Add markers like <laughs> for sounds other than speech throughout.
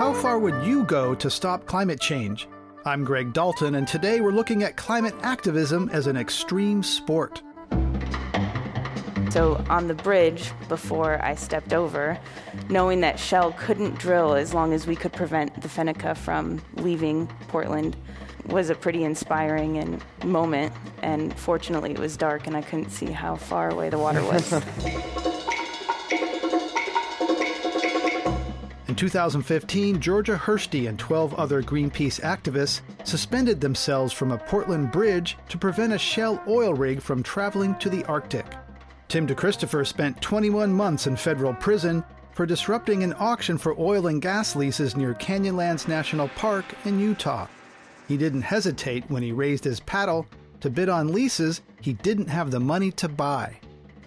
How far would you go to stop climate change? I'm Greg Dalton, and today we're looking at climate activism as an extreme sport. So, on the bridge before I stepped over, knowing that Shell couldn't drill as long as we could prevent the Fennica from leaving Portland was a pretty inspiring and moment. And fortunately, it was dark and I couldn't see how far away the water was. <laughs> 2015, Georgia Hirsty and 12 other Greenpeace activists suspended themselves from a Portland bridge to prevent a Shell oil rig from traveling to the Arctic. Tim DeChristopher spent 21 months in federal prison for disrupting an auction for oil and gas leases near Canyonlands National Park in Utah. He didn't hesitate when he raised his paddle to bid on leases he didn't have the money to buy.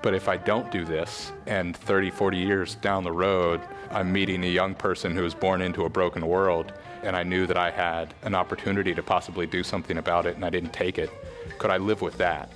But if I don't do this, and 30, 40 years down the road, I'm meeting a young person who was born into a broken world, and I knew that I had an opportunity to possibly do something about it, and I didn't take it, could I live with that?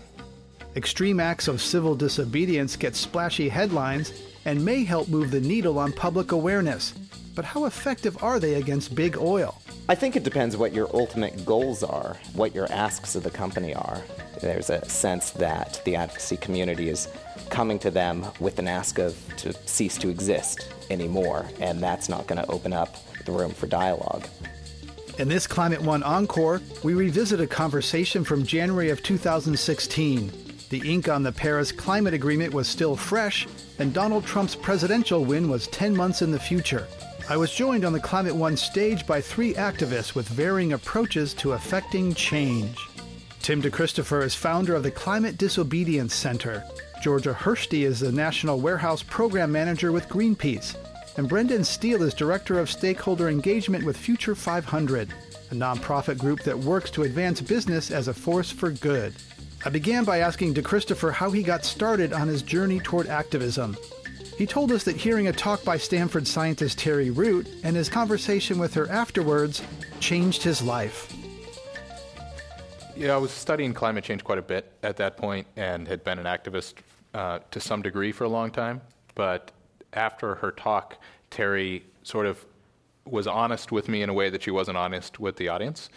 Extreme acts of civil disobedience get splashy headlines and may help move the needle on public awareness. But how effective are they against big oil? I think it depends what your ultimate goals are, what your asks of the company are. There's a sense that the advocacy community is coming to them with an ask of to cease to exist anymore, and that's not going to open up the room for dialogue. In this Climate One Encore, we revisit a conversation from January of 2016. The ink on the Paris Climate Agreement was still fresh, and Donald Trump's presidential win was 10 months in the future. I was joined on the Climate One stage by three activists with varying approaches to affecting change. Tim DeChristopher is founder of the Climate Disobedience Center. Georgia Hirsty is the National Warehouse Program Manager with Greenpeace. And Brendon Steele is Director of Stakeholder Engagement with Future 500, a nonprofit group that works to advance business as a force for good. I began by asking DeChristopher how he got started on his journey toward activism. He told us that hearing a talk by Stanford scientist Terry Root and his conversation with her afterwards changed his life. Yeah, I was studying climate change quite a bit at that point and had been an activist uh, to some degree for a long time. But after her talk, Terry sort of was honest with me in a way that she wasn't honest with the audience.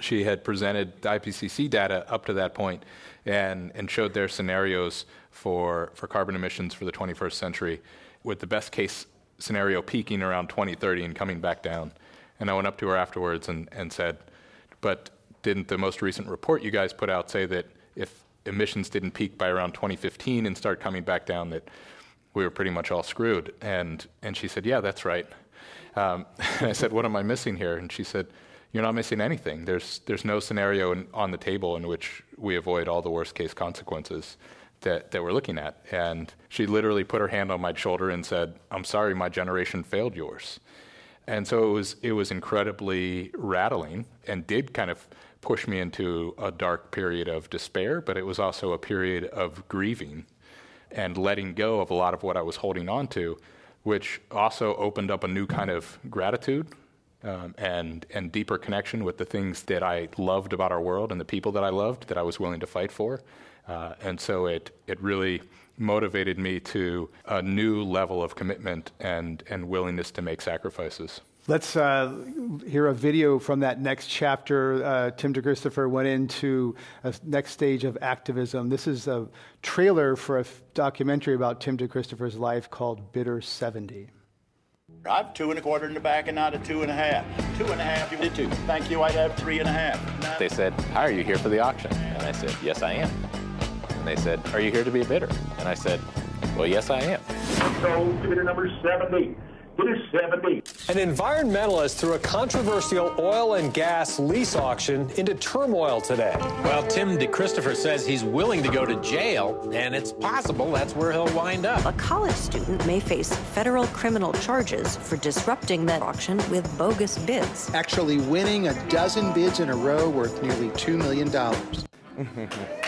She had presented IPCC data up to that point and, and showed their scenarios for, for carbon emissions for the 21st century, with the best case scenario peaking around 2030 and coming back down. And I went up to her afterwards and, and said, But didn't the most recent report you guys put out say that if emissions didn't peak by around 2015 and start coming back down, that we were pretty much all screwed? And, and she said, Yeah, that's right. Um, <laughs> and I said, What am I missing here? And she said, You're not missing anything. There's, there's no scenario in, on the table in which we avoid all the worst case consequences that, that we're looking at. And she literally put her hand on my shoulder and said, I'm sorry, my generation failed yours. And so it was, it was incredibly rattling and did kind of push me into a dark period of despair, but it was also a period of grieving and letting go of a lot of what I was holding on to, which also opened up a new kind of gratitude um, and and deeper connection with the things that I loved about our world and the people that I loved that I was willing to fight for. Uh, and so it, it really motivated me to a new level of commitment and, and willingness to make sacrifices. Let's uh, hear a video from that next chapter. Uh, Tim DeChristopher went into a next stage of activism. This is a trailer for a f- documentary about Tim DeChristopher's life called Bitter 70. I have two and a quarter in the back and not a two and a half. Two and a half, you did two. Thank you, I have three and a half. They said, How are you here for the auction? And I said, Yes, I am. And they said, Are you here to be a bidder? And I said, Well, yes, I am. So, bidder number 70. Bidder 70. An environmentalist threw a controversial oil and gas lease auction into turmoil today. Well, Tim DeChristopher says he's willing to go to jail, and it's possible that's where he'll wind up. A college student may face federal criminal charges for disrupting that auction with bogus bids. Actually winning a dozen bids in a row worth nearly $2 million. <laughs>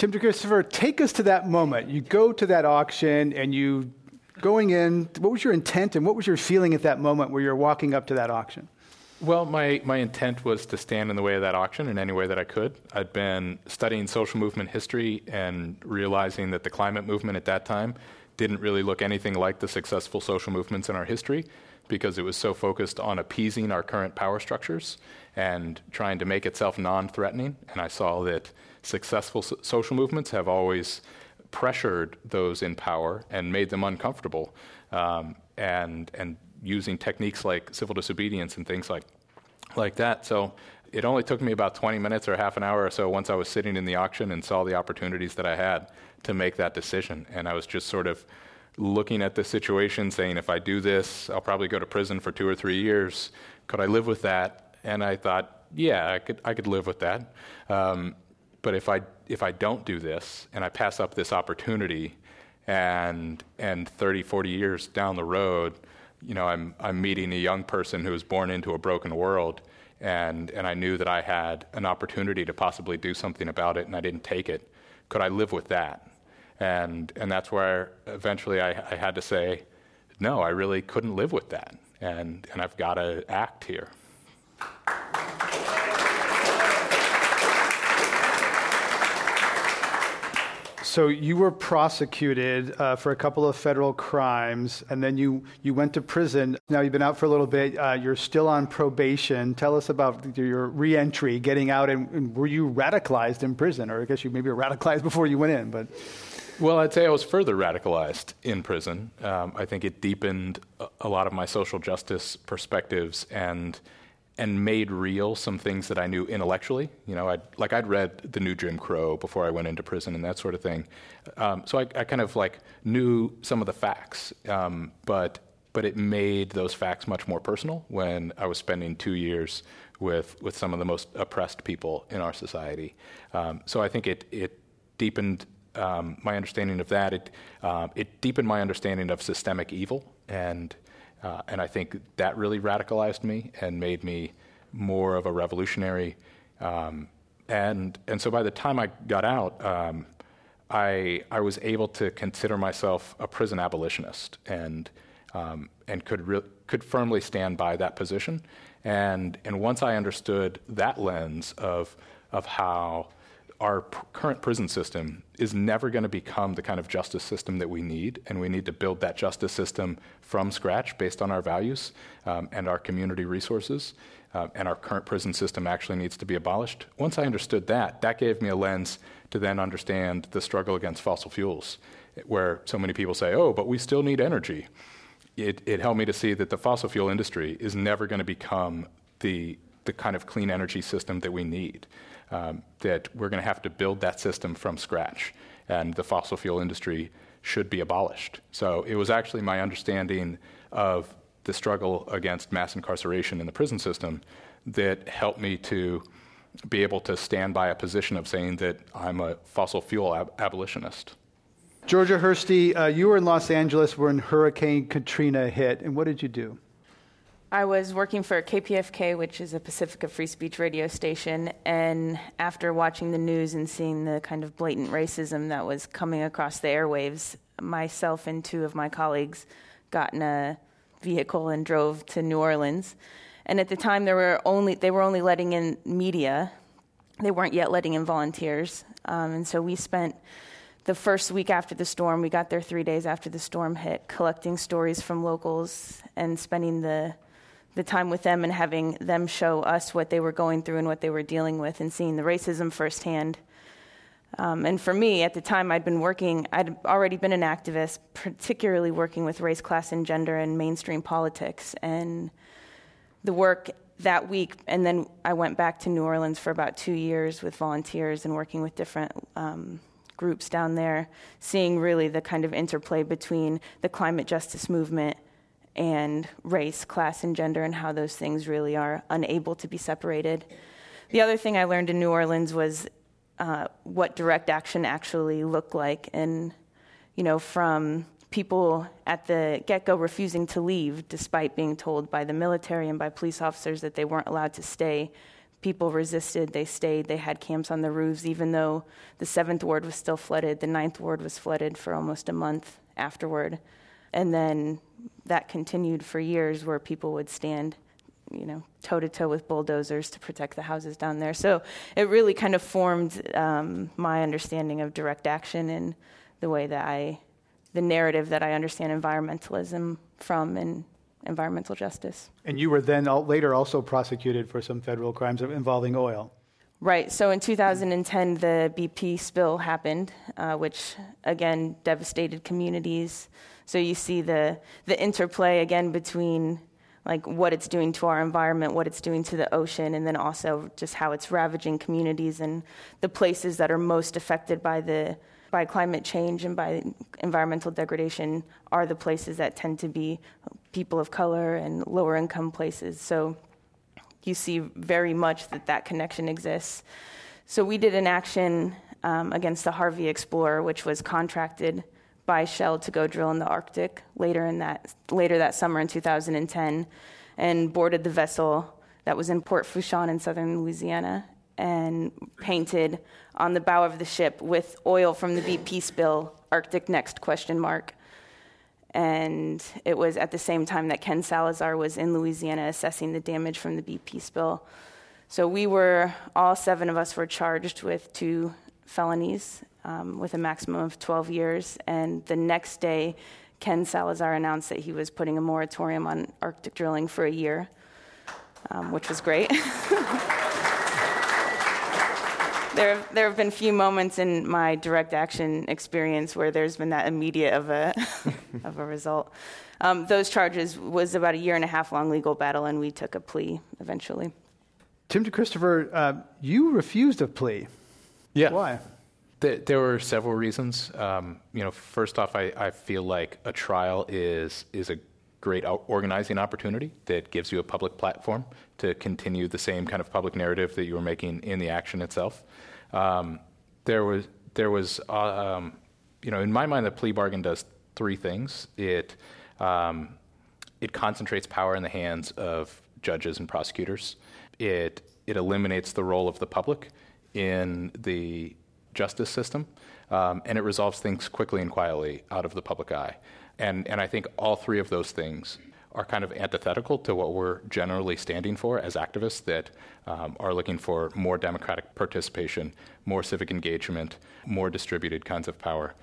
Tim DeChristopher, take us to that moment. You go to that auction and you going in, what was your intent and what was your feeling at that moment where you're walking up to that auction? Well, my, my intent was to stand in the way of that auction in any way that I could. I'd been studying social movement history and realizing that the climate movement at that time didn't really look anything like the successful social movements in our history because it was so focused on appeasing our current power structures and trying to make itself non threatening. And I saw that successful so- social movements have always pressured those in power and made them uncomfortable. Um, and, and using techniques like civil disobedience and things like, like that. So it only took me about 20 minutes or half an hour or so once I was sitting in the auction and saw the opportunities that I had to make that decision. And I was just sort of looking at the situation, saying, if I do this, I'll probably go to prison for two or three years. Could I live with that? And I thought, yeah, I could, I could live with that. Um, but if I, if I don't do this and I pass up this opportunity, and, and 30, 40 years down the road, you know, I'm, I'm meeting a young person who was born into a broken world, and, and I knew that I had an opportunity to possibly do something about it, and I didn't take it. Could I live with that? And, and that's where eventually I, I had to say, no, I really couldn't live with that, and, and I've got to act here. So you were prosecuted uh, for a couple of federal crimes, and then you, you went to prison. Now you've been out for a little bit. Uh, you're still on probation. Tell us about your reentry, getting out, and, and, were you radicalized in prison, or I guess you maybe were radicalized <laughs> before you went in, but. Well, I'd say I was further radicalized in prison. Um, I think it deepened a, a lot of my social justice perspectives and and made real some things that I knew intellectually. You know, I'd, like I'd read the new Jim Crow before I went into prison and that sort of thing. Um, so I, I, kind of like knew some of the facts, um, but but it made those facts much more personal when I was spending two years with with some of the most oppressed people in our society. Um, so I think it it deepened um, my understanding of that. It uh, it deepened my understanding of systemic evil and uh, and I think that really radicalized me and made me more of a revolutionary. Um, and, and so by the time I got out, um, I, I was able to consider myself a prison abolitionist and, um, and could, re- could firmly stand by that position. And, and once I understood that lens of, of how our p- current prison system is never going to become the kind of justice system that we need, and we need to build that justice system from scratch based on our values um, and our community resources. Uh, and our current prison system actually needs to be abolished. Once I understood that, that gave me a lens to then understand the struggle against fossil fuels, where so many people say, oh, but we still need energy. It, it helped me to see that the fossil fuel industry is never going to become the, the kind of clean energy system that we need um, that we're going to have to build that system from scratch, and the fossil fuel industry should be abolished. So it was actually my understanding of the struggle against mass incarceration in the prison system that helped me to be able to stand by a position of saying that I'm a fossil fuel ab- abolitionist. Georgia Hirsty, uh, you were in Los Angeles when Hurricane Katrina hit, and what did you do? I was working for KPFK, which is a Pacifica Free Speech radio station, and after watching the news and seeing the kind of blatant racism that was coming across the airwaves, myself and two of my colleagues got in a vehicle and drove to New Orleans. And at the time, there were only they were only letting in media; they weren't yet letting in volunteers. Um, and so we spent the first week after the storm. We got there three days after the storm hit, collecting stories from locals and spending the the time with them and having them show us what they were going through and what they were dealing with and seeing the racism firsthand. Um, and for me, at the time, I'd been working, I'd already been an activist, particularly working with race, class, and gender and mainstream politics. And the work that week, and then I went back to New Orleans for about two years with volunteers and working with different um, groups down there, seeing really the kind of interplay between the climate justice movement and race, class, and gender, and how those things really are unable to be separated. The other thing I learned in New Orleans was uh, what direct action actually looked like, and you know, from people at the get go refusing to leave despite being told by the military and by police officers that they weren't allowed to stay. People resisted, they stayed, they had camps on the roofs, even though the seventh ward was still flooded. The ninth ward was flooded for almost a month afterward. And then that continued for years where people would stand you know, toe to toe with bulldozers to protect the houses down there. So it really kind of formed um, my understanding of direct action and the way that I, the narrative that I understand environmentalism from and environmental justice. And you were then later also prosecuted for some federal crimes involving oil. Right. So in 2010, the BP spill happened, uh, which again devastated communities. So you see the the interplay again between like what it's doing to our environment, what it's doing to the ocean, and then also just how it's ravaging communities and the places that are most affected by the by climate change and by environmental degradation are the places that tend to be people of color and lower income places. So you see very much that that connection exists. So we did an action um, against the Harvey Explorer, which was contracted by Shell to go drill in the Arctic later in that later that summer in 2010, and boarded the vessel that was in Port Fourchon in southern Louisiana and painted on the bow of the ship with oil from the BP spill Arctic next question mark and it was at the same time that Ken Salazar was in Louisiana assessing the damage from the BP spill. So we were, all seven of us were charged with two felonies um, with a maximum of 12 years. And the next day, Ken Salazar announced that he was putting a moratorium on Arctic drilling for a year, um, which was great. <laughs> there, there have been few moments in my direct action experience where there's been that immediate of a, <laughs> of a result. Um, those charges was about a year and a half long legal battle, and we took a plea eventually. Tim DeChristopher, uh, you refused a plea. Yeah. Why? There, there were several reasons. Um, you know, first off, I, I feel like a trial is is a great organizing opportunity that gives you a public platform to continue the same kind of public narrative that you were making in the action itself. Um, there was there was uh, um, you know in my mind the plea bargain does three things. It um, it concentrates power in the hands of judges and prosecutors. It it eliminates the role of the public in the justice system, um, and it resolves things quickly and quietly out of the public eye. And and I think all three of those things are kind of antithetical to what we're generally standing for as activists that um, are looking for more democratic participation, more civic engagement, more distributed kinds of power.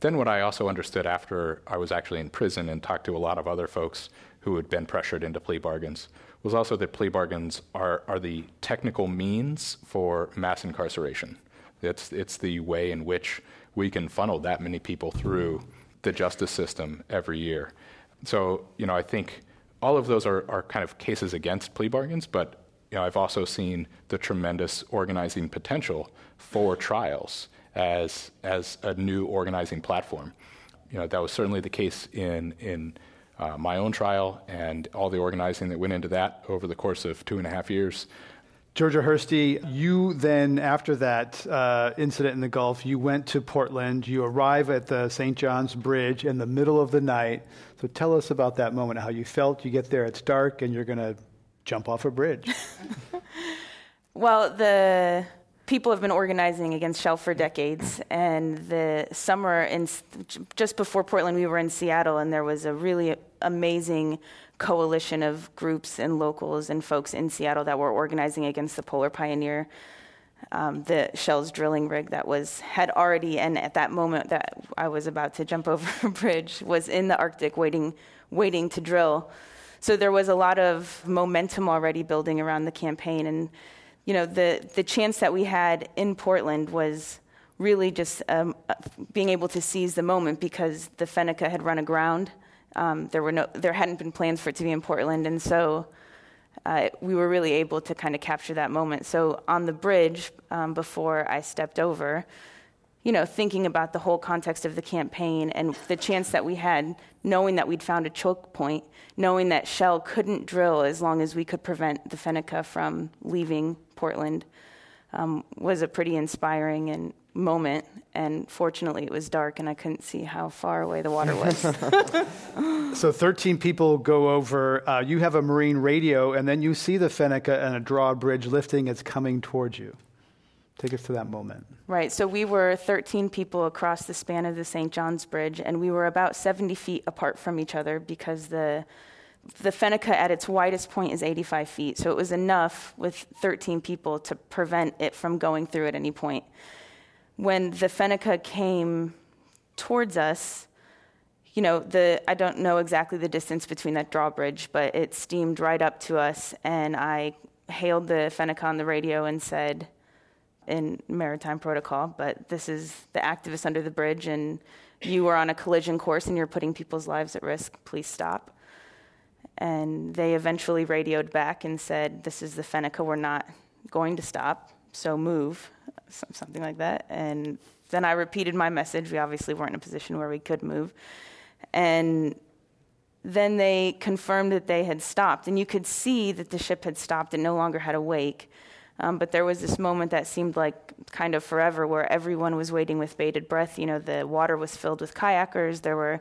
Then, what I also understood after I was actually in prison and talked to a lot of other folks who had been pressured into plea bargains was also that plea bargains are, are the technical means for mass incarceration. It's, it's the way in which we can funnel that many people through the justice system every year. So, you know, I think all of those are, are kind of cases against plea bargains, but you know, I've also seen the tremendous organizing potential for trials as as a new organizing platform. You know, that was certainly the case in in uh, my own trial and all the organizing that went into that over the course of two and a half years. Georgia Hirsty, you then, after that uh, incident in the Gulf, you went to Portland. You arrive at the St. John's Bridge in the middle of the night. So tell us about that moment, how you felt. You get there, it's dark, and you're going to jump off a bridge. <laughs> well, the people have been organizing against Shell for decades. And the summer, in, just before Portland, we were in Seattle, and there was a really amazing coalition of groups and locals and folks in Seattle that were organizing against the Polar Pioneer, um, the Shell's drilling rig that was had already and at that moment that I was about to jump <laughs> over a bridge was in the Arctic waiting waiting to drill. So there was a lot of momentum already building around the campaign and you know the the chance that we had in Portland was really just um, being able to seize the moment because the Fennica had run aground um, there were no, there hadn't been plans for it to be in Portland, and so uh, we were really able to kind of capture that moment. So on the bridge, um, before I stepped over, you know, thinking about the whole context of the campaign and the chance that we had, knowing that we'd found a choke point, knowing that Shell couldn't drill as long as we could prevent the Fennica from leaving Portland, um, was a pretty inspiring and moment, and fortunately it was dark and I couldn't see how far away the water was. <laughs> <laughs> so 13 people go over. Uh, you have a marine radio, and then you see the Fennica and a drawbridge lifting. It's coming towards you. Take us to that moment. Right. So we were 13 people across the span of the St. John's Bridge, and we were about 70 feet apart from each other because the the Fennica at its widest point is 85 feet, so it was enough with 13 people to prevent it from going through at any point. When the Fennica came towards us, you know, the I don't know exactly the distance between that drawbridge, but it steamed right up to us, and I hailed the Fennica on the radio and said, in maritime protocol, but this is the activists under the bridge, and you are on a collision course and you're putting people's lives at risk. Please stop. And they eventually radioed back and said, This is the Fennica, we're not going to stop, so move, something like that. And then I repeated my message. We obviously weren't in a position where we could move. And then they confirmed that they had stopped. And you could see that the ship had stopped and no longer had a wake. Um, but there was this moment that seemed like kind of forever where everyone was waiting with bated breath. You know, the water was filled with kayakers. There were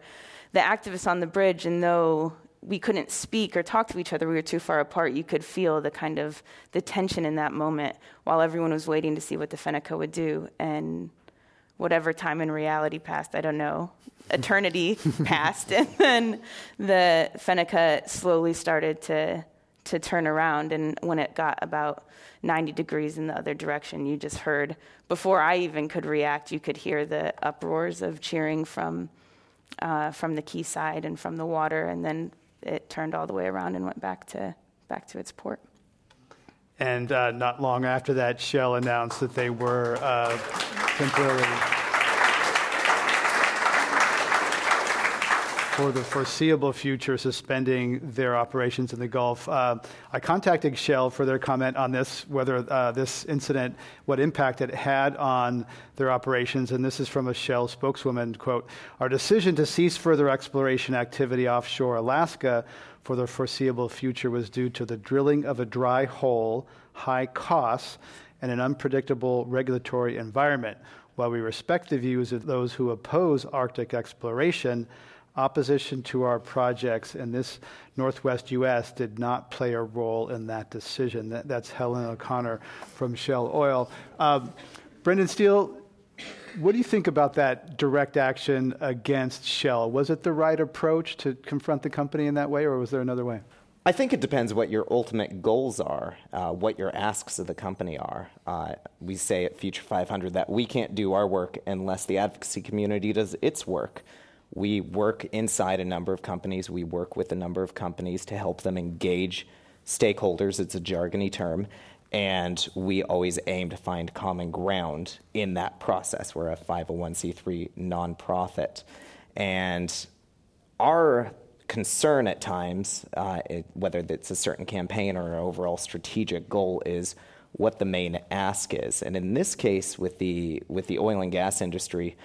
the activists on the bridge, and though we couldn't speak or talk to each other, we were too far apart. You could feel the kind of the tension in that moment while everyone was waiting to see what the Fennica would do. And whatever time in reality passed, I don't know, <laughs> eternity passed, <laughs> and then the Fennica slowly started to to turn around. And when it got about 90 degrees in the other direction, you just heard, before I even could react, you could hear the uproars of cheering from, uh, from the quayside and from the water. And then it turned all the way around and went back to, back to its port. And uh, not long after that, Shell announced that they were uh, temporarily for the foreseeable future suspending their operations in the Gulf. Uh, I contacted Shell for their comment on this, whether uh, this incident, what impact it had on their operations. And this is from a Shell spokeswoman quote, Our decision to cease further exploration activity offshore Alaska for the foreseeable future was due to the drilling of a dry hole, high costs, and an unpredictable regulatory environment. While we respect the views of those who oppose Arctic exploration, opposition to our projects in this Northwest U.S. did not play a role in that decision. That, that's Helen O'Connor from Shell Oil. Um, Brendon Steele, what do you think about that direct action against Shell? Was it the right approach to confront the company in that way, or was there another way? I think it depends what your ultimate goals are, uh, what your asks of the company are. Uh, we say at Future 500 that we can't do our work unless the advocacy community does its work. We work inside a number of companies. We work with a number of companies to help them engage stakeholders. It's a jargony term. And we always aim to find common ground in that process. We're a 501c3 nonprofit. And our concern at times, uh, it, whether it's a certain campaign or an overall strategic goal, is what the main ask is. And in this case, with the, with the oil and gas industry,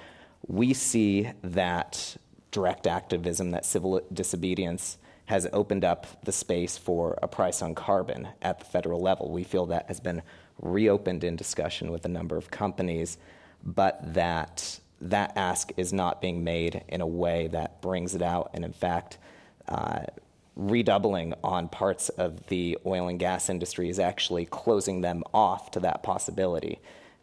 we see that direct activism, that civil disobedience, has opened up the space for a price on carbon at the federal level. We feel that has been reopened in discussion with a number of companies, but that that ask is not being made in a way that brings it out, and in fact, uh, redoubling on parts of the oil and gas industry is actually closing them off to that possibility.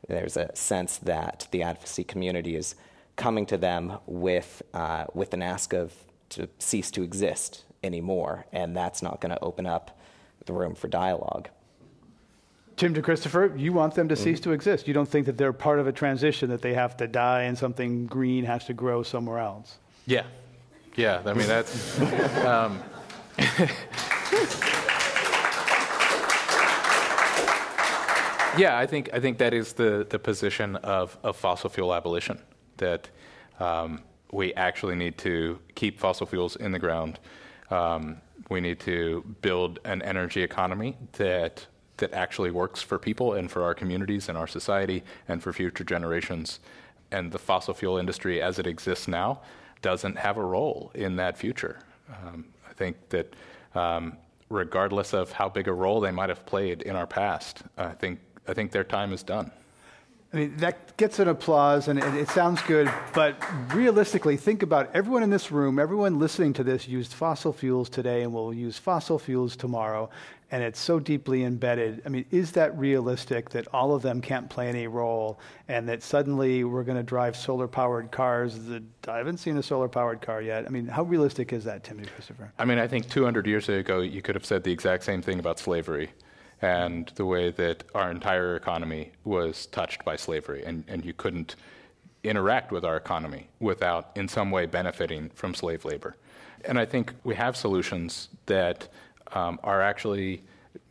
There's a sense that the advocacy community is coming to them with, uh, with an ask of to cease to exist anymore, and that's not going to open up the room for dialogue. Tim DeChristopher, you want them to mm-hmm. cease to exist. You don't think that they're part of a transition, that they have to die and something green has to grow somewhere else. Yeah. Yeah, I mean, that's. <laughs> Um, <laughs> yeah, I think, I think that is the, the position of, of fossil fuel abolition that um, we actually need to keep fossil fuels in the ground. Um, we need to build an energy economy that that actually works for people and for our communities and our society and for future generations. And the fossil fuel industry, as it exists now, doesn't have a role in that future. Um, I think that um, regardless of how big a role they might have played in our past, I think I think their time is done. I mean, that gets an applause and it, it, sounds good, but realistically, think about everyone in this room, everyone listening to this used fossil fuels today and will use fossil fuels tomorrow. and it's so deeply embedded. I mean, is that realistic that all of them can't play any role and that suddenly we're going to drive solar powered cars? That, I haven't seen a solar powered car yet. I mean, how realistic is that, Tim Christopher? I mean, I think 200 years ago, you could have said the exact same thing about slavery and the way that our entire economy was touched by slavery, and, and you couldn't interact with our economy without, in some way, benefiting from slave labor. And I think we have solutions that um, are actually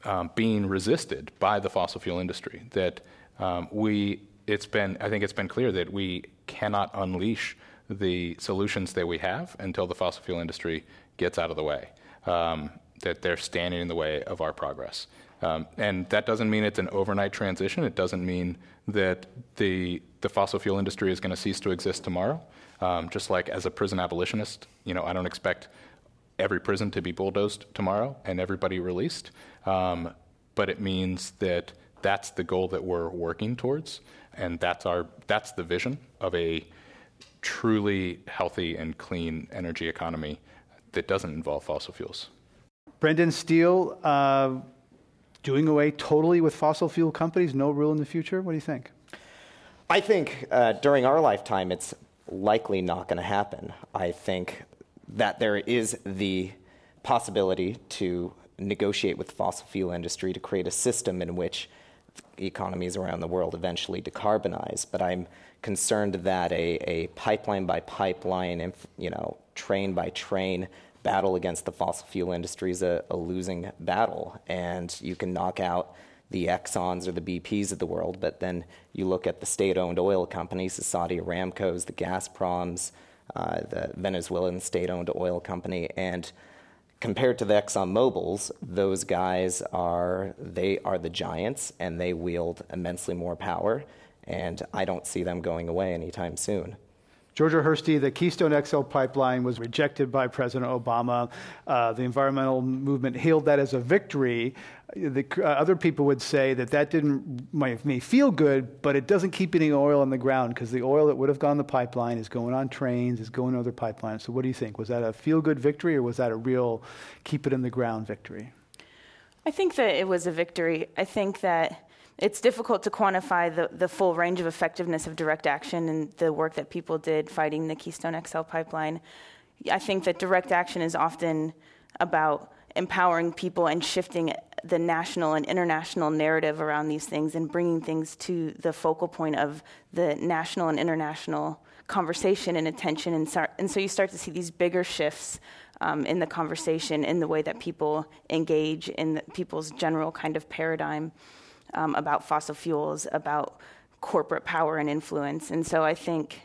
um, being resisted by the fossil fuel industry. That um, we, it's been, I think it's been clear that we cannot unleash the solutions that we have until the fossil fuel industry gets out of the way. Um, that they're standing in the way of our progress. Um, and that doesn't mean it's an overnight transition. It doesn't mean that the, the fossil fuel industry is going to cease to exist tomorrow. Um, just like as a prison abolitionist, you know, I don't expect every prison to be bulldozed tomorrow and everybody released. Um, but it means that that's the goal that we're working towards, and that's our that's the vision of a truly healthy and clean energy economy that doesn't involve fossil fuels. Brendon Steele, uh, doing away totally with fossil fuel companies, no rule in the future? What do you think? I think uh, during our lifetime, it's likely not going to happen. I think that there is the possibility to negotiate with the fossil fuel industry to create a system in which economies around the world eventually decarbonize. But I'm concerned that a, a pipeline by pipeline, you know, train by train battle against the fossil fuel industry is a, a losing battle. And you can knock out the Exxons or the BPs of the world, but then you look at the state owned oil companies, the Saudi Aramcos, the Gazproms, uh, the Venezuelan state owned oil company, and compared to the Exxon Mobil's, those guys are they are the giants and they wield immensely more power, and I don't see them going away anytime soon. Georgia Hirsty, the Keystone XL pipeline was rejected by President Obama. Uh, the environmental movement hailed that as a victory. The, uh, other people would say that that didn't make me feel good, but it doesn't keep any oil on the ground because the oil that would have gone the pipeline is going on trains, is going other pipelines. So, what do you think? Was that a feel good victory or was that a real keep it in the ground victory? I think that it was a victory. I think that it's difficult to quantify the, the full range of effectiveness of direct action and the work that people did fighting the Keystone XL pipeline. I think that direct action is often about empowering people and shifting the national and international narrative around these things and bringing things to the focal point of the national and international conversation and attention. And, start, and so you start to see these bigger shifts um, in the conversation, in the way that people engage in the, people's general kind of paradigm um, about fossil fuels, about corporate power and influence. And so I think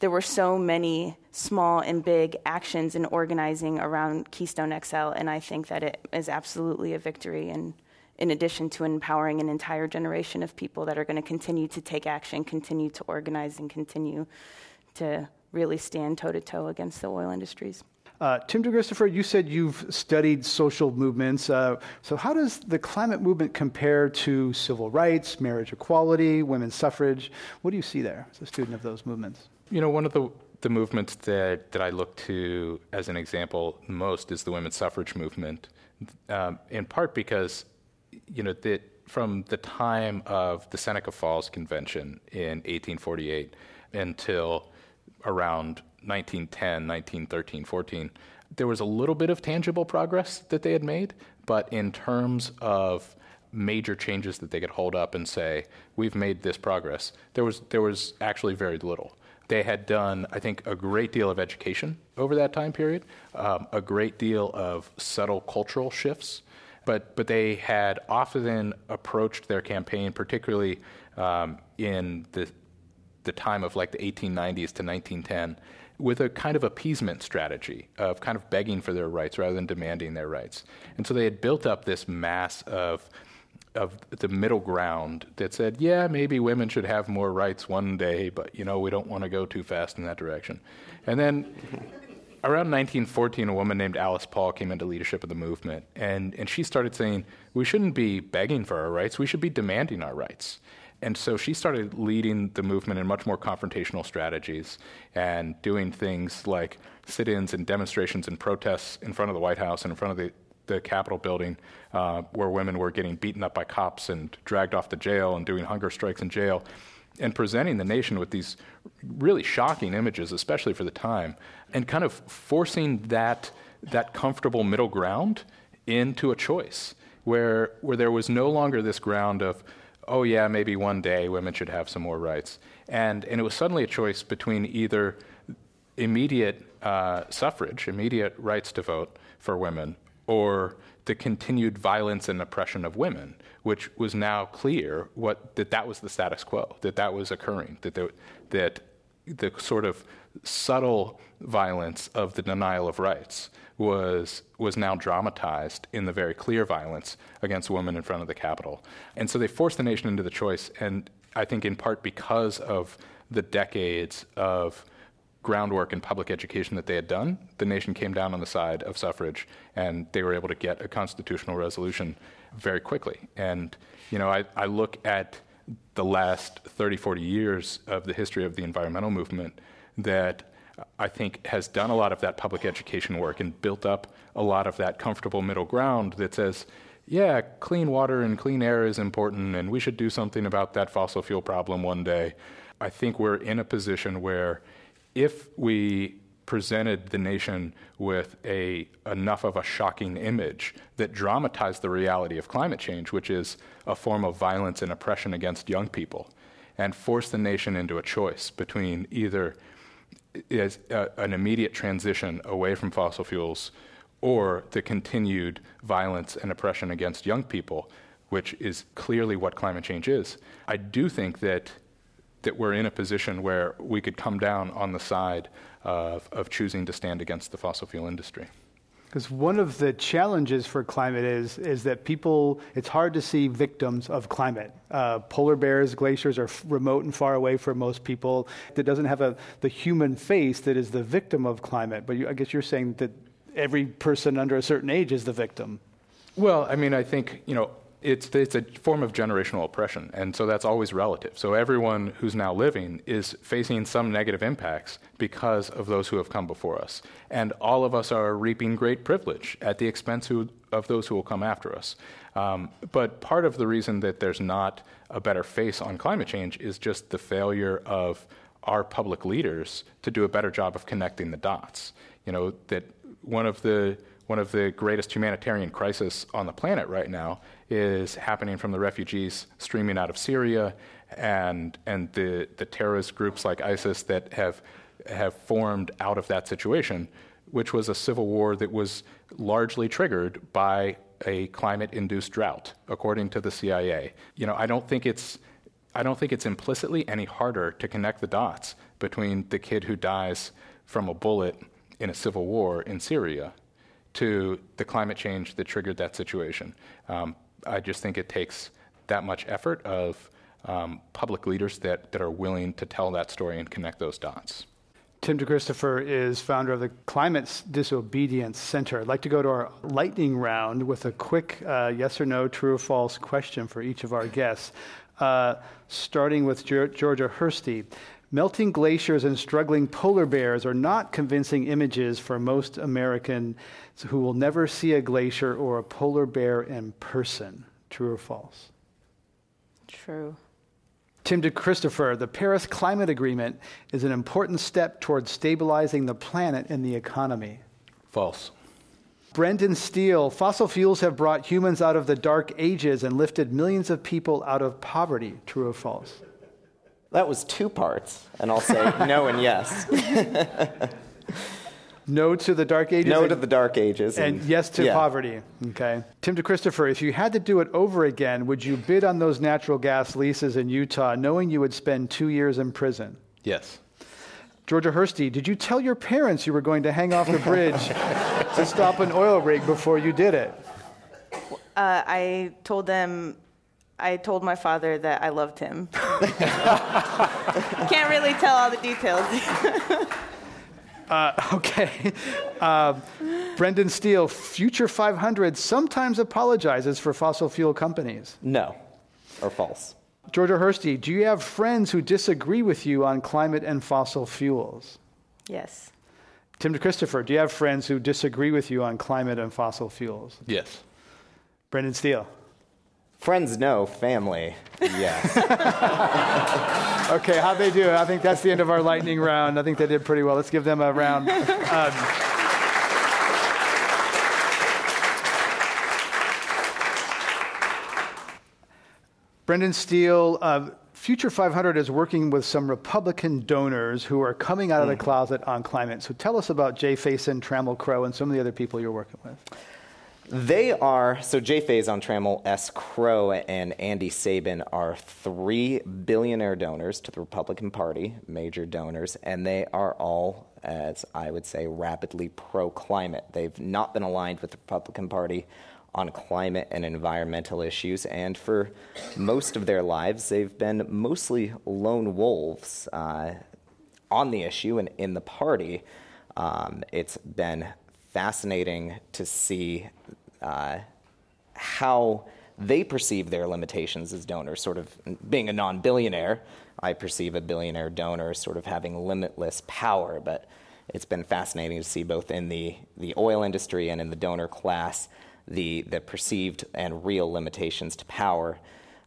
there were so many small and big actions in organizing around Keystone XL, and I think that it is absolutely a victory. And in addition to empowering an entire generation of people that are going to continue to take action, continue to organize, and continue to really stand toe to toe against the oil industries. Uh, Tim DeChristopher, you said you've studied social movements. Uh, so, how does the climate movement compare to civil rights, marriage equality, women's suffrage? What do you see there as a student of those movements? You know, one of the the movements that, that I look to as an example most is the women's suffrage movement, um, in part because, you know, the, from the time of the Seneca Falls Convention in 1848 until around 1910, 1913, 14, there was a little bit of tangible progress that they had made, but in terms of major changes that they could hold up and say, we've made this progress, there was, there was actually very little. They had done, I think, a great deal of education over that time period, um, a great deal of subtle cultural shifts, but, but they had often approached their campaign, particularly um, in the, the time of like the 1890s to 1910, with a kind of appeasement strategy of kind of begging for their rights rather than demanding their rights. And so they had built up this mass of of the middle ground that said, yeah, maybe women should have more rights one day, but you know, we don't want to go too fast in that direction. And then around 1914, a woman named Alice Paul came into leadership of the movement, and, and she started saying, we shouldn't be begging for our rights, we should be demanding our rights. And so she started leading the movement in much more confrontational strategies and doing things like sit ins and demonstrations and protests in front of the White House and in front of the the Capitol building, uh, where women were getting beaten up by cops and dragged off to jail and doing hunger strikes in jail, and presenting the nation with these really shocking images, especially for the time, and kind of forcing that that comfortable middle ground into a choice where where there was no longer this ground of oh yeah maybe one day women should have some more rights. And and it was suddenly a choice between either immediate uh, suffrage, immediate rights to vote for women, or the continued violence and oppression of women, which was now clear what, that that was the status quo, that that was occurring, that, there, that the sort of subtle violence of the denial of rights was, was now dramatized in the very clear violence against women in front of the Capitol. And so they forced the nation into the choice, and I think in part because of the decades of groundwork in public education that they had done, the nation came down on the side of suffrage, and they were able to get a constitutional resolution very quickly. And you know, I, I look at the last 30, 40 years of the history of the environmental movement that I think has done a lot of that public education work and built up a lot of that comfortable middle ground that says, yeah, clean water and clean air is important, and we should do something about that fossil fuel problem one day. I think we're in a position where if we presented the nation with a enough of a shocking image that dramatized the reality of climate change, which is a form of violence and oppression against young people, and forced the nation into a choice between either as a, an immediate transition away from fossil fuels or the continued violence and oppression against young people, which is clearly what climate change is. I do think that that we're in a position where we could come down on the side of, of choosing to stand against the fossil fuel industry. Because one of the challenges for climate is is that people it's hard to see victims of climate. Uh, polar bears, glaciers are f- remote and far away for most people. That doesn't have a the human face that is the victim of climate. But you, I guess you're saying that every person under a certain age is the victim. Well, I mean, I think you know it's, it's a form of generational oppression, and so that's always relative. So everyone who's now living is facing some negative impacts because of those who have come before us. And all of us are reaping great privilege at the expense who, of those who will come after us. Um, but part of the reason that there's not a better face on climate change is just the failure of our public leaders to do a better job of connecting the dots. You know, that one of the one of the greatest humanitarian crises on the planet right now is happening from the refugees streaming out of Syria and, and the, the terrorist groups like ISIS that have, have formed out of that situation, which was a civil war that was largely triggered by a climate induced drought, according to the CIA. You know, I don't think it's I don't think it's implicitly any harder to connect the dots between the kid who dies from a bullet in a civil war in Syria to the climate change that triggered that situation. Um, I just think it takes that much effort of um, public leaders that, that are willing to tell that story and connect those dots. Tim DeChristopher is founder of the Climate Disobedience Center. I'd like to go to our lightning round with a quick uh, yes or no, true or false question for each of our guests. Uh, starting with Georgia Hirsty. Melting glaciers and struggling polar bears are not convincing images for most Americans who will never see a glacier or a polar bear in person. True or false? True. Tim DeChristopher, the Paris Climate Agreement is an important step towards stabilizing the planet and the economy. False. Brendon Steele, fossil fuels have brought humans out of the dark ages and lifted millions of people out of poverty. True or false? That was two parts, and I'll say no and yes. <laughs> no to the dark ages. No and, to the dark ages, and, and yes to yeah. poverty. Okay, Tim DeChristopher, if you had to do it over again, would you bid on those natural gas leases in Utah, knowing you would spend two years in prison? Yes. Georgia Hirsty, did you tell your parents you were going to hang off the bridge to stop an oil rig before you did it? Uh, I told them I told my father that I loved him. <laughs> Can't really tell all the details. <laughs> uh, okay. Uh, Brendon Steele, Future 500 sometimes apologizes for fossil fuel companies. No, or false. Georgia Hirsty, do you have friends who disagree with you on climate and fossil fuels? Yes. Tim Christopher, do you have friends who disagree with you on climate and fossil fuels? Yes. Brendon Steele. Friends, no. Family, yes. <laughs> okay, how'd they do? I think that's the end of our lightning round. I think they did pretty well. Let's give them a round. Um, <laughs> Brendon Steele, uh, Future 500 is working with some Republican donors who are coming out of the mm. closet on climate. So tell us about Jay Faison, Trammell Crow, and some of the other people you're working with. They are, so Jay Faison, Trammell S. Crow, and Andy Sabin are three billionaire donors to the Republican Party, major donors, and they are all, as I would say, rapidly pro climate. They've not been aligned with the Republican Party on climate and environmental issues, and for most of their lives, they've been mostly lone wolves uh, on the issue and in the party. Um, it's been fascinating to see uh, how they perceive their limitations as donors, sort of being a non billionaire. I perceive a billionaire donor as sort of having limitless power, but it's been fascinating to see both in the, the oil industry and in the donor class the, the perceived and real limitations to power.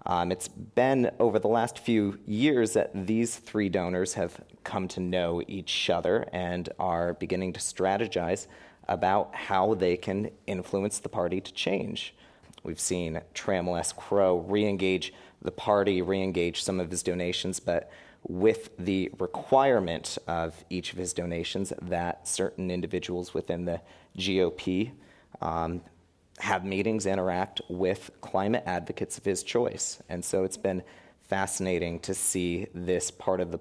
Um, it's been over the last few years that these three donors have come to know each other and are beginning to strategize about how they can influence the party to change. We've seen Trammell S. Crow re engage the party, re engage some of his donations, but with the requirement of each of his donations that certain individuals within the GOP um, have meetings, interact with climate advocates of his choice. And so it's been fascinating to see this part of the,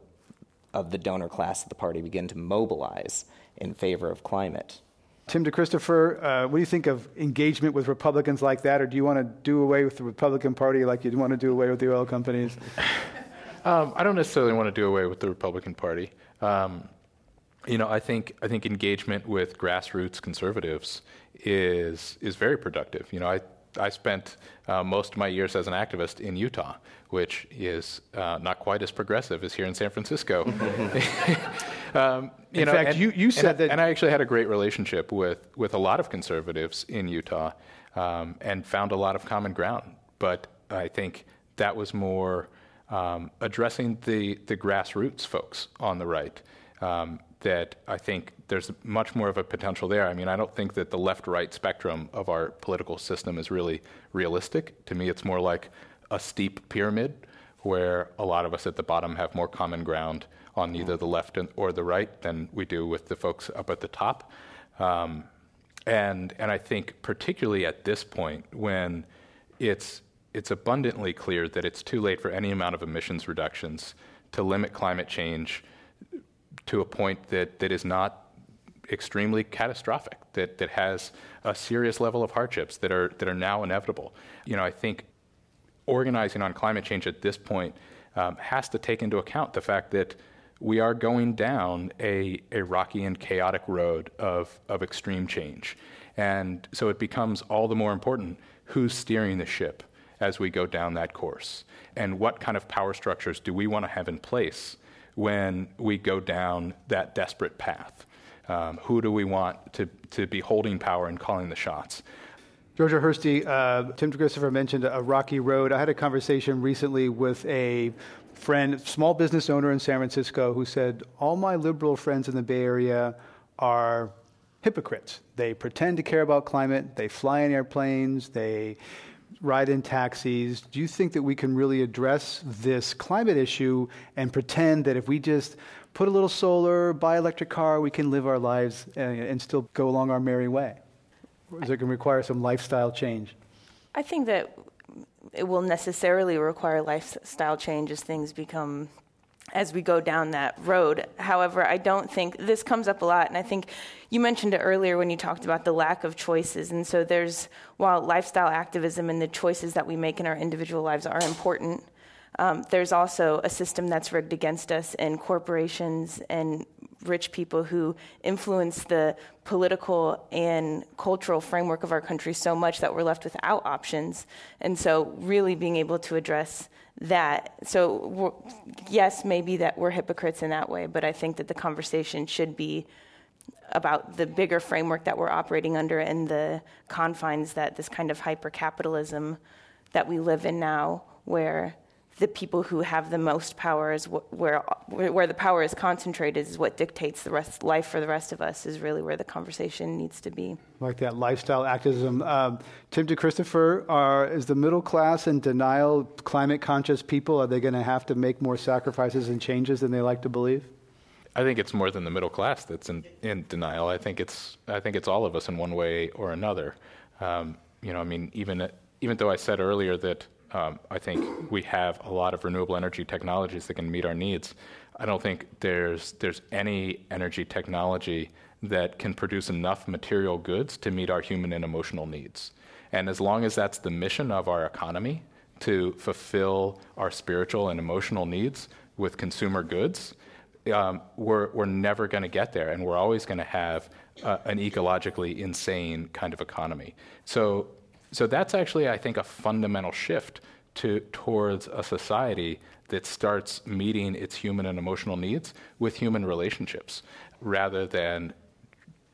of the donor class of the party begin to mobilize in favor of climate. Tim DeChristopher, uh, what do you think of engagement with Republicans like that, or do you want to do away with the Republican Party like you'd want to do away with the oil companies? <laughs> um, I don't necessarily want to do away with the Republican Party. Um, you know, I think I think engagement with grassroots conservatives is is very productive. You know, I I spent uh, most of my years as an activist in Utah, which is uh, not quite as progressive as here in San Francisco. <laughs> um, in know, fact, and, you, you said and, that. And I actually had a great relationship with, with a lot of conservatives in Utah um, and found a lot of common ground. But I think that was more um, addressing the, the grassroots folks on the right. Um, that I think there's much more of a potential there. I mean, I don't think that the left right spectrum of our political system is really realistic. To me, it's more like a steep pyramid where a lot of us at the bottom have more common ground on either the left or the right than we do with the folks up at the top. Um, and, and I think, particularly at this point, when it's, it's abundantly clear that it's too late for any amount of emissions reductions to limit climate change to a point that, that is not extremely catastrophic, that, that has a serious level of hardships that are, that are now inevitable. You know, I think organizing on climate change at this point um, has to take into account the fact that we are going down a, a rocky and chaotic road of, of extreme change. And so it becomes all the more important who's steering the ship as we go down that course. And what kind of power structures do we want to have in place when we go down that desperate path? Um, who do we want to, to be holding power and calling the shots? Georgia Hirsty, uh, Tim Christopher mentioned a rocky road. I had a conversation recently with a friend, small business owner in San Francisco, who said, All my liberal friends in the Bay Area are hypocrites. They pretend to care about climate, they fly in airplanes, they ride in taxis. Do you think that we can really address this climate issue and pretend that if we just put a little solar, buy an electric car, we can live our lives and, and still go along our merry way? Or is it going to require some lifestyle change? I think that it will necessarily require lifestyle change as things become as we go down that road. However, I don't think this comes up a lot, and I think you mentioned it earlier when you talked about the lack of choices. And so, there's while lifestyle activism and the choices that we make in our individual lives are important, um, there's also a system that's rigged against us, and corporations and rich people who influence the political and cultural framework of our country so much that we're left without options. And so, really being able to address that. So, yes, maybe that we're hypocrites in that way, but I think that the conversation should be about the bigger framework that we're operating under and the confines that this kind of hyper capitalism that we live in now, where the people who have the most power is where where the power is concentrated is what dictates the rest life for the rest of us is really where the conversation needs to be. Like that lifestyle activism. Um, Tim DeChristopher, are, is the middle class in denial? Climate conscious people are they going to have to make more sacrifices and changes than they like to believe? I think it's more than the middle class that's in, in denial. I think it's I think it's all of us in one way or another. Um, you know, I mean, even even though I said earlier that um, I think we have a lot of renewable energy technologies that can meet our needs. I don't think there's there's any energy technology that can produce enough material goods to meet our human and emotional needs. And as long as that's the mission of our economy to fulfill our spiritual and emotional needs with consumer goods, um, we're, we're never going to get there, and we're always going to have uh, an ecologically insane kind of economy. So so that's actually, I think, a fundamental shift to, towards a society that starts meeting its human and emotional needs with human relationships rather than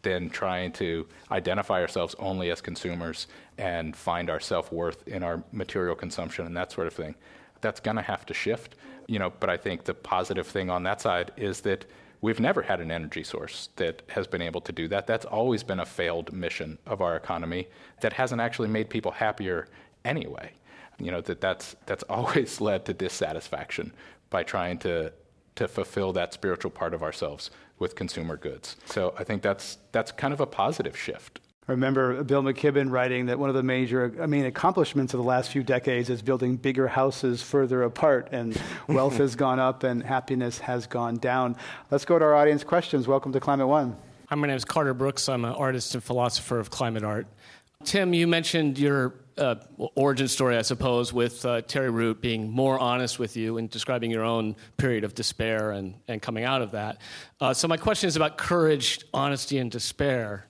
than trying to identify ourselves only as consumers and find our self-worth in our material consumption and that sort of thing. That's going to have to shift, you know, but I think the positive thing on that side is that We've never had an energy source that has been able to do that. That's always been a failed mission of our economy that hasn't actually made people happier anyway. You know, that that's, that's <laughs> always led to dissatisfaction by trying to, to fulfill that spiritual part of ourselves with consumer goods. So I think that's, that's kind of a positive shift. I remember Bill McKibben writing that one of the major, I mean, accomplishments of the last few decades is building bigger houses further apart, and <laughs> wealth has gone up and happiness has gone down. Let's go to our audience questions. Welcome to Climate One. Hi, my name is Carter Brooks. I'm an artist and philosopher of climate art. Tim, you mentioned your uh, origin story, I suppose, with uh, Terry Root being more honest with you and describing your own period of despair and, and coming out of that. Uh, so, my question is about courage, honesty, and despair.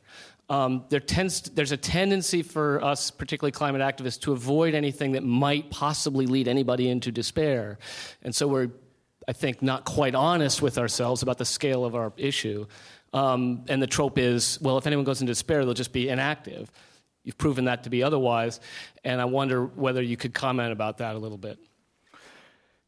Um, there tends to, there's a tendency for us, particularly climate activists, to avoid anything that might possibly lead anybody into despair. And so we're, I think, not quite honest with ourselves about the scale of our issue. Um, and the trope is, well, if anyone goes into despair, they'll just be inactive. You've proven that to be otherwise. And I wonder whether you could comment about that a little bit.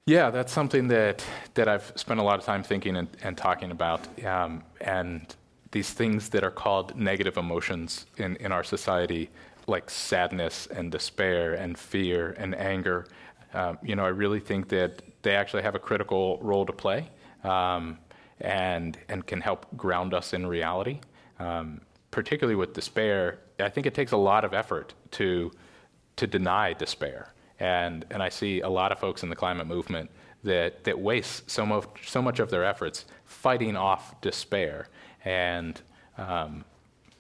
Yeah, that's something that, that I've spent a lot of time thinking and, and talking about. Um, and these things that are called negative emotions in, in our society, like sadness and despair and fear and anger. Um, you know, I really think that they actually have a critical role to play um, and, and can help ground us in reality. Um, particularly with despair, I think it takes a lot of effort to, to deny despair. And, and I see a lot of folks in the climate movement that, that waste so much, so much of their efforts fighting off despair and, um,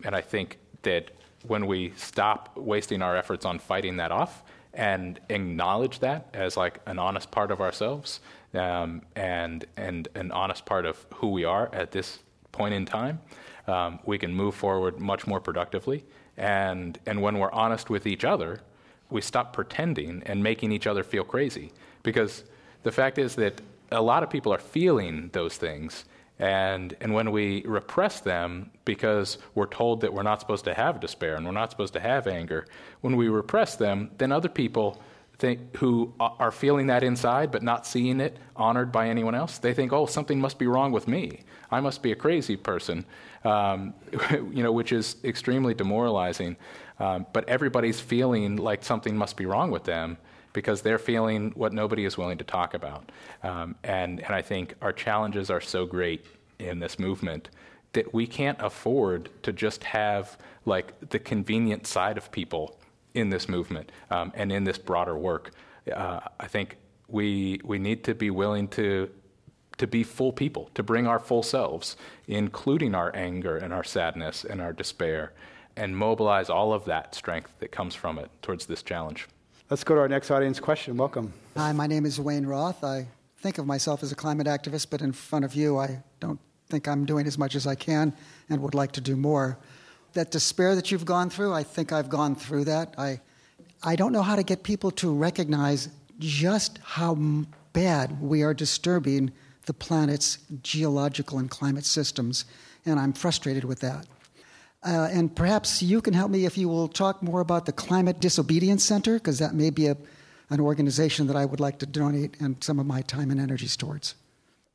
and I think that when we stop wasting our efforts on fighting that off and acknowledge that as like an honest part of ourselves um, and, and an honest part of who we are at this point in time, um, we can move forward much more productively. And, and when we're honest with each other, we stop pretending and making each other feel crazy. Because the fact is that a lot of people are feeling those things and, and when we repress them because we're told that we're not supposed to have despair and we're not supposed to have anger, when we repress them, then other people think, who are feeling that inside but not seeing it honored by anyone else, they think, oh, something must be wrong with me. I must be a crazy person, um, <laughs> you know, which is extremely demoralizing. Um, but everybody's feeling like something must be wrong with them because they're feeling what nobody is willing to talk about. Um, and, and I think our challenges are so great in this movement that we can't afford to just have like the convenient side of people in this movement um, and in this broader work. Uh, I think we, we need to be willing to, to be full people, to bring our full selves, including our anger and our sadness and our despair, and mobilize all of that strength that comes from it towards this challenge. Let's go to our next audience question. Welcome. Hi, my name is Wayne Roth. I think of myself as a climate activist, but in front of you, I don't think I'm doing as much as I can and would like to do more. That despair that you've gone through, I think I've gone through that. I, I don't know how to get people to recognize just how bad we are disturbing the planet's geological and climate systems, and I'm frustrated with that. Uh, and perhaps you can help me if you will talk more about the Climate Disobedience Center, because that may be a, an organization that I would like to donate and some of my time and energies towards.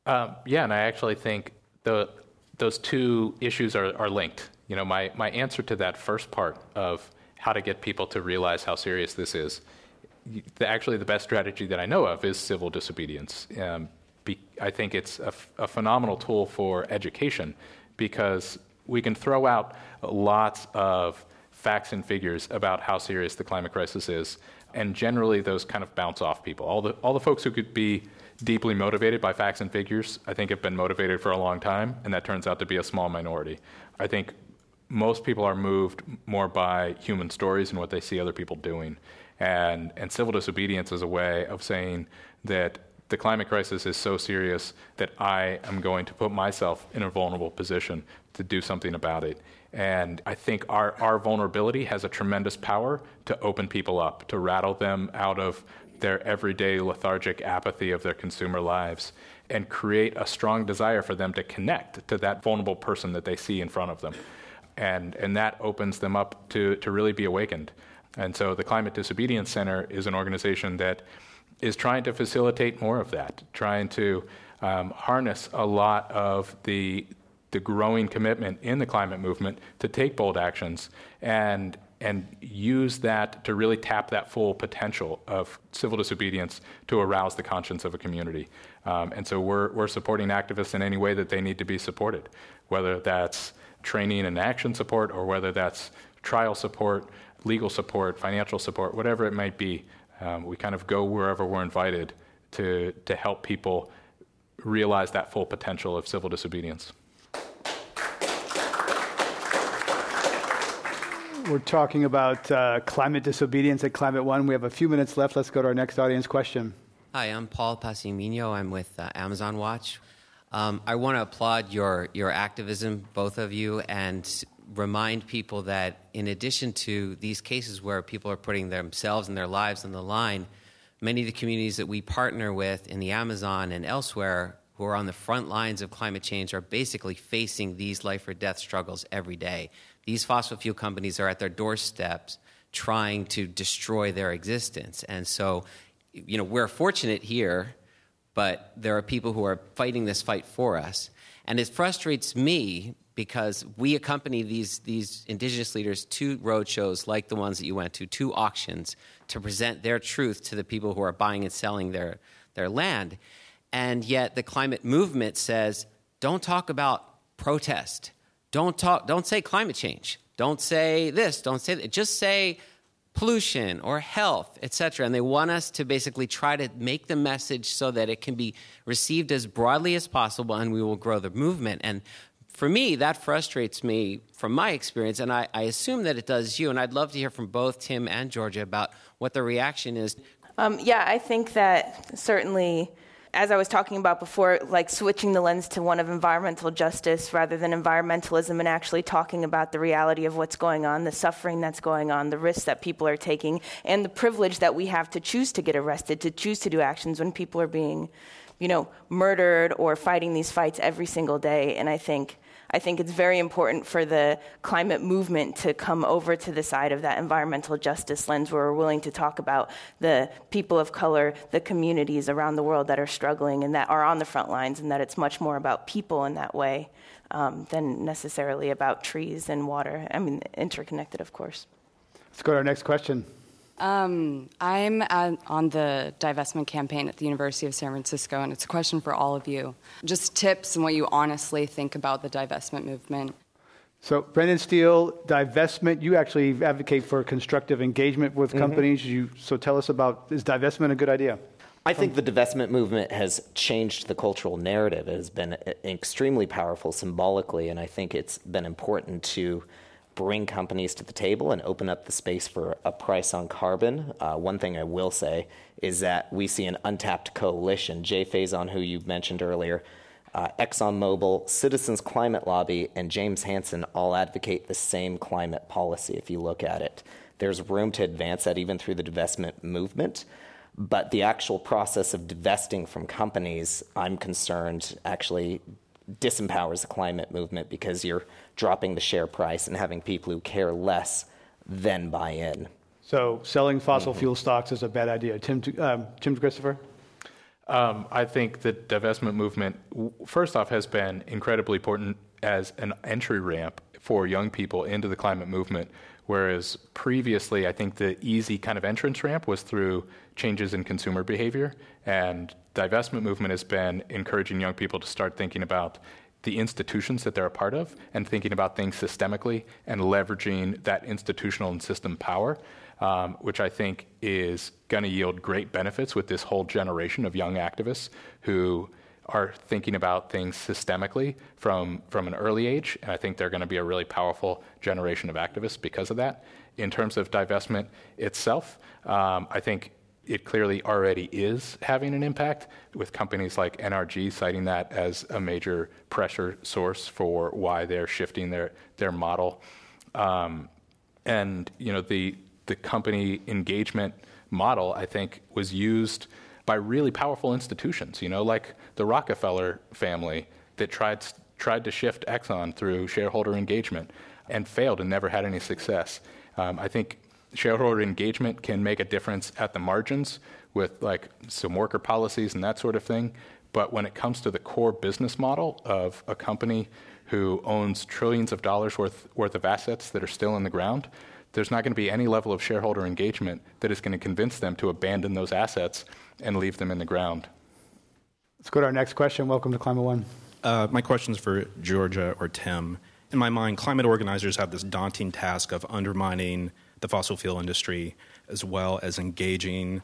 Um, yeah, and I actually think the, those two issues are, are linked. You know, my, my answer to that first part of how to get people to realize how serious this is, the, actually the best strategy that I know of is civil disobedience. Um, be, I think it's a, a phenomenal tool for education because we can throw out lots of facts and figures about how serious the climate crisis is, and generally those kind of bounce off people. All the, all the folks who could be deeply motivated by facts and figures, I think, have been motivated for a long time, and that turns out to be a small minority. I think most people are moved more by human stories and what they see other people doing. And, and civil disobedience is a way of saying that the climate crisis is so serious that I am going to put myself in a vulnerable position to do something about it. And I think our, our vulnerability has a tremendous power to open people up, to rattle them out of their everyday lethargic apathy of their consumer lives, and create a strong desire for them to connect to that vulnerable person that they see in front of them. And, and that opens them up to, to really be awakened. And so the Climate Disobedience Center is an organization that is trying to facilitate more of that, trying to um, harness a lot of the, the growing commitment in the climate movement to take bold actions and, and use that to really tap that full potential of civil disobedience to arouse the conscience of a community. Um, and so we're, we're supporting activists in any way that they need to be supported, whether that's training and action support or whether that's trial support, legal support, financial support, whatever it might be. Um, we kind of go wherever we're invited to, to help people realize that full potential of civil disobedience. We're talking about uh, climate disobedience at Climate One. We have a few minutes left. Let's go to our next audience question. Hi, I'm Paul Paz y Miño. I'm with uh, Amazon Watch. Um, I want to applaud your, your activism, both of you, and remind people that in addition to these cases where people are putting themselves and their lives on the line, many of the communities that we partner with in the Amazon and elsewhere who are on the front lines of climate change are basically facing these life or death struggles every day. These fossil fuel companies are at their doorsteps trying to destroy their existence. And so, you know, we're fortunate here, but there are people who are fighting this fight for us. And it frustrates me because we accompany these, these indigenous leaders to roadshows like the ones that you went to, to auctions, to present their truth to the people who are buying and selling their, their land. And yet the climate movement says, don't talk about protest. Don't, talk, don't say climate change. Don't say this. Don't say that. Just say pollution or health, etc. And they want us to basically try to make the message so that it can be received as broadly as possible and we will grow the movement. And for me, that frustrates me from my experience, and I, I, assume that it does you. And I'd love to hear from both Tim and Georgia about what the reaction is. Um, yeah, I think that certainly, as I was talking about before, like switching the lens to one of environmental justice rather than environmentalism and actually talking about the reality of what's going on, the suffering that's going on, the risks that people are taking, and the privilege that we have to choose to get arrested, to choose to do actions when people are being, you know, murdered or fighting these fights every single day. And I think I think it's very important for the climate movement to come over to the side of that environmental justice lens where we're willing to talk about the people of color, the communities around the world that are struggling and that are on the front lines, and that it's much more about people in that way um, than necessarily about trees and water. I mean, interconnected, of course. Let's go to our next question. Um, I'm at, on the divestment campaign at the University of San Francisco, and it's a question for all of you. Just tips and what you honestly think about the divestment movement. So, Brendon Steele, divestment, you actually advocate for constructive engagement with mm-hmm. companies. You, so, tell us about is divestment a good idea? I think the divestment movement has changed the cultural narrative. It has been extremely powerful symbolically, and I think it's been important to bring companies to the table and open up the space for a price on carbon. Uh, one thing I will say is that we see an untapped coalition. Jay Faison, who you mentioned earlier, uh, ExxonMobil, Citizens Climate Lobby, and James Hansen all advocate the same climate policy if you look at it. There's room to advance that even through the divestment movement. But the actual process of divesting from companies, I'm concerned, actually disempowers the climate movement because you're dropping the share price and having people who care less then buy in. So selling fossil mm-hmm. fuel stocks is a bad idea. Tim, um, Tim Christopher? Um, I think the divestment movement, first off, has been incredibly important as an entry ramp for young people into the climate movement. Whereas previously, I think the easy kind of entrance ramp was through changes in consumer behavior. And divestment movement has been encouraging young people to start thinking about the institutions that they're a part of and thinking about things systemically and leveraging that institutional and system power um, which I think is going to yield great benefits with this whole generation of young activists who are thinking about things systemically from, from an early age. And I think they're going to be a really powerful generation of activists because of that. In terms of divestment itself, um, I think it clearly already is having an impact, with companies like NRG citing that as a major pressure source for why they're shifting their, their model. Um, and you know the the company engagement model, I think, was used by really powerful institutions, you know, like the Rockefeller family that tried, tried to shift Exxon through shareholder engagement and failed and never had any success. Um, I think shareholder engagement can make a difference at the margins with like some worker policies and that sort of thing. But when it comes to the core business model of a company who owns trillions of dollars worth, worth of assets that are still in the ground, there's not going to be any level of shareholder engagement that is going to convince them to abandon those assets and leave them in the ground. Let's go to our next question. Welcome to Climate One. Uh, my question is for Georgia or Tim. In my mind, climate organizers have this daunting task of undermining the fossil fuel industry as well as engaging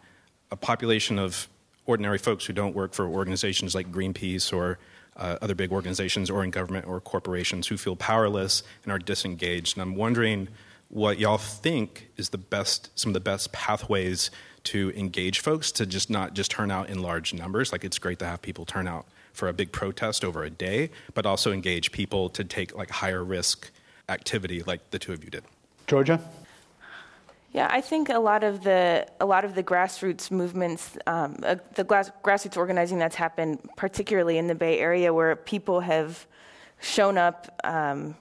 a population of ordinary folks who don't work for organizations like Greenpeace or uh, other big organizations or in government or corporations who feel powerless and are disengaged. And I'm wondering what y'all think is the best, some of the best pathways to engage folks to just not just turn out in large numbers. Like it's great to have people turn out for a big protest over a day, but also engage people to take like higher risk activity like the two of you did. Georgia? Yeah, I think a lot of the a lot of the grassroots movements, um, uh, the grass, grassroots organizing that's happened, particularly in the Bay Area, where people have shown up um,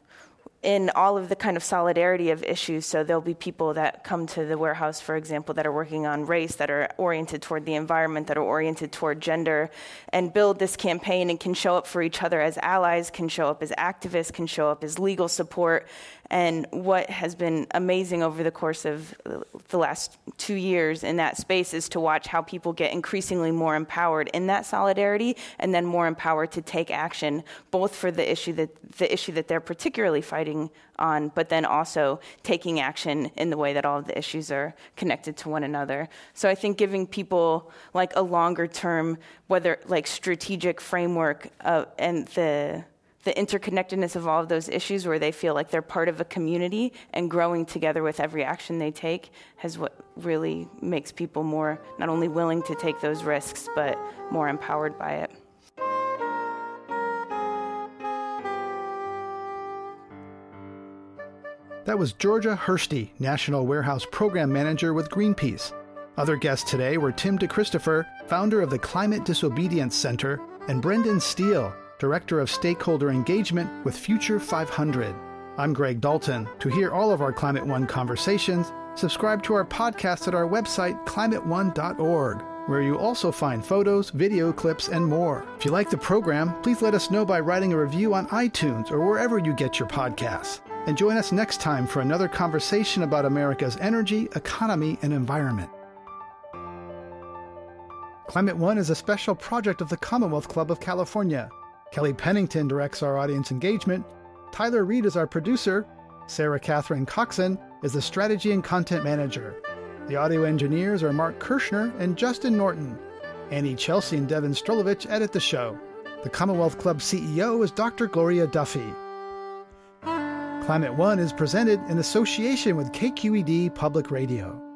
in all of the kind of solidarity of issues. So there'll be people that come to the warehouse, for example, that are working on race, that are oriented toward the environment, that are oriented toward gender, and build this campaign and can show up for each other as allies, can show up as activists, can show up as legal support, and what has been amazing over the course of the last two years in that space is to watch how people get increasingly more empowered in that solidarity and then more empowered to take action, both for the issue that the issue that they're particularly fighting on, but then also taking action in the way that all of the issues are connected to one another. So I think giving people like a longer term, whether like strategic framework uh, and the the interconnectedness of all of those issues where they feel like they're part of a community and growing together with every action they take has what really makes people more not only willing to take those risks but more empowered by it. That was Georgia Hirsty, National Warehouse Program Manager with Greenpeace. Other guests today were Tim DeChristopher, founder of the Climate Disobedience Center, and Brendon Steele, Director of Stakeholder Engagement with Future 500. I'm Greg Dalton. To hear all of our Climate One conversations, subscribe to our podcast at our website, climateone.org, where you also find photos, video clips, and more. If you like the program, please let us know by writing a review on iTunes or wherever you get your podcasts. And join us next time for another conversation about America's energy, economy, and environment. Climate One is a special project of the Commonwealth Club of California. Kelly Pennington directs our audience engagement. Tyler Reed is our producer. Sara-Katherine Coxon is the strategy and content manager. The audio engineers are Mark Kirschner and Justin Norton. Annie Chelsea and Devin Strolovich edit the show. The Commonwealth Club CEO is Dr. Gloria Duffy. Climate One is presented in association with KQED Public Radio.